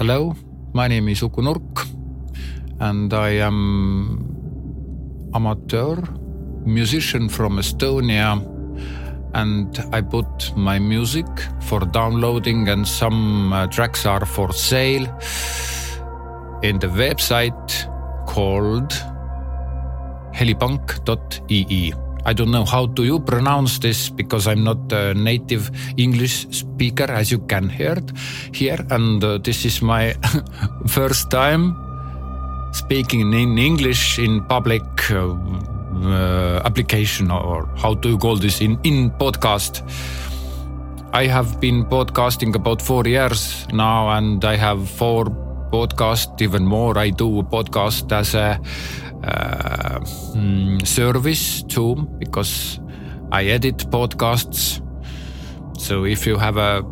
Hello, my name is Uku Nurk and I am amateur musician from Estonia and I put my music for downloading and some uh, tracks are for sale in the website called helipunk.ee. I don't know how do you pronounce this because I'm not a native English speaker as you can hear here and uh, this is my first time speaking in English in public uh, uh, application or how do you call this in in podcast. I have been podcasting about four years now and I have four podcasts even more. I do a podcast as a uh, mm, service too because I edit podcasts. So if you have a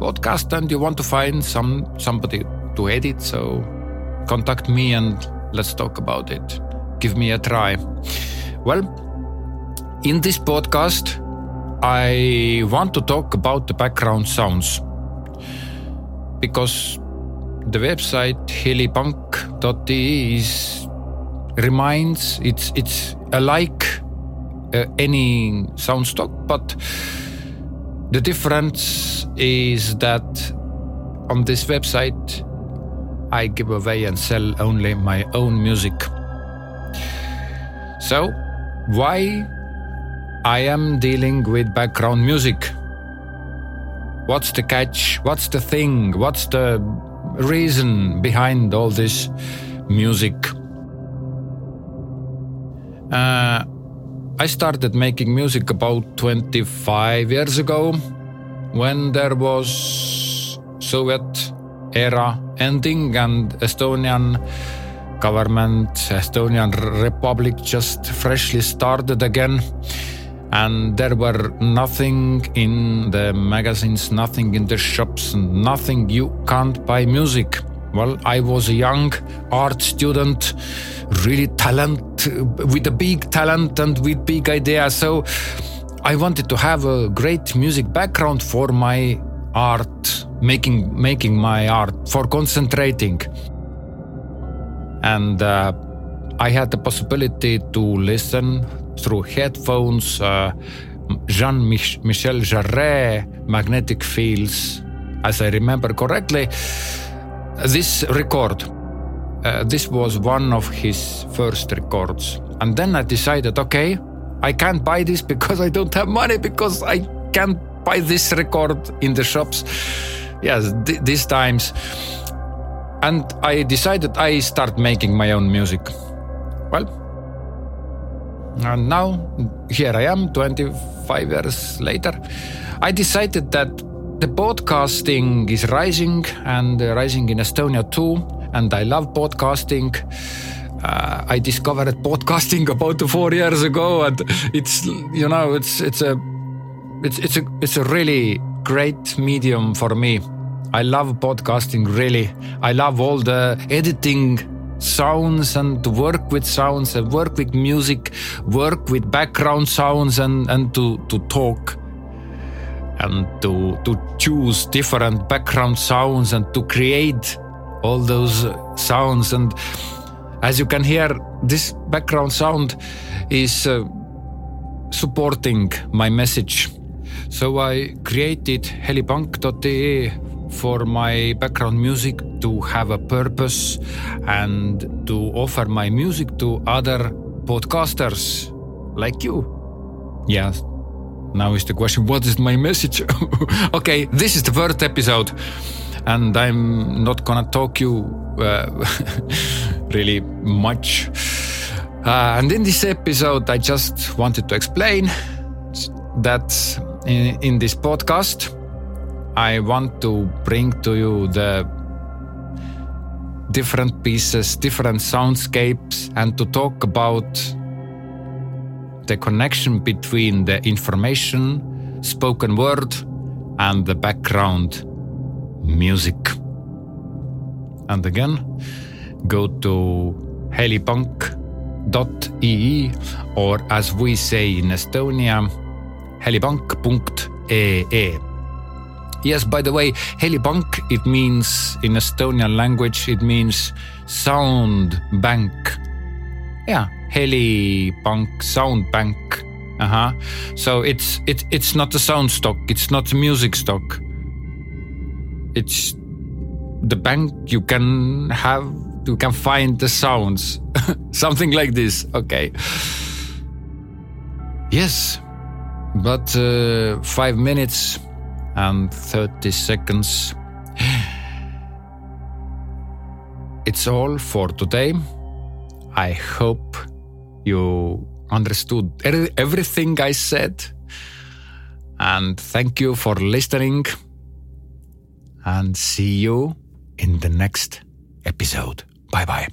podcast and you want to find some somebody to edit, so contact me and let's talk about it. Give me a try. Well, in this podcast, I want to talk about the background sounds because the website helipank.ee is reminds it's it's alike uh, any sound stock, but the difference is that on this website I give away and sell only my own music. So, why I am dealing with background music? What's the catch? What's the thing? What's the reason behind all this music? Uh, I started making music about 25 years ago when there was Soviet era ending and Estonian government, Estonian Republic just freshly started again. And there were nothing in the magazines, nothing in the shops, nothing you can't buy music. Well, I was a young art student, really talent, with a big talent and with big ideas. So I wanted to have a great music background for my art, making making my art, for concentrating. And uh, I had the possibility to listen through headphones uh, Jean Michel Jarre magnetic fields, as I remember correctly. This record, uh, this was one of his first records. And then I decided, okay, I can't buy this because I don't have money because I can't buy this record in the shops. Yes, th- these times. And I decided I start making my own music. Well, and now here I am 25 years later. I decided that the podcasting is rising and rising in Estonia too, and I love podcasting. Uh, I discovered podcasting about four years ago, and it's you know it's it's a it's it's a it's a really great medium for me. I love podcasting really. I love all the editing sounds and to work with sounds and work with music, work with background sounds and, and to, to talk and to, to choose different background sounds and to create all those sounds. And as you can hear, this background sound is uh, supporting my message. So I created helipank.ee for my background music to have a purpose and to offer my music to other podcasters like you. Yes. Now is the question what is my message? okay, this is the first episode, and I'm not gonna talk you uh, really much. Uh, and in this episode, I just wanted to explain that in, in this podcast, I want to bring to you the different pieces, different soundscapes, and to talk about the connection between the information, spoken word, and the background music. And again, go to helipank.ee or as we say in Estonia, helipank.ee Yes, by the way, helipank, it means in Estonian language, it means sound bank. Yeah, helipank, sound bank. Uh-huh. So it's it, it's not a sound stock, it's not a music stock. It's the bank you can have you can find the sounds. Something like this. Okay. Yes. But uh, five minutes and 30 seconds. It's all for today. I hope you understood everything I said. And thank you for listening. And see you in the next episode. Bye bye.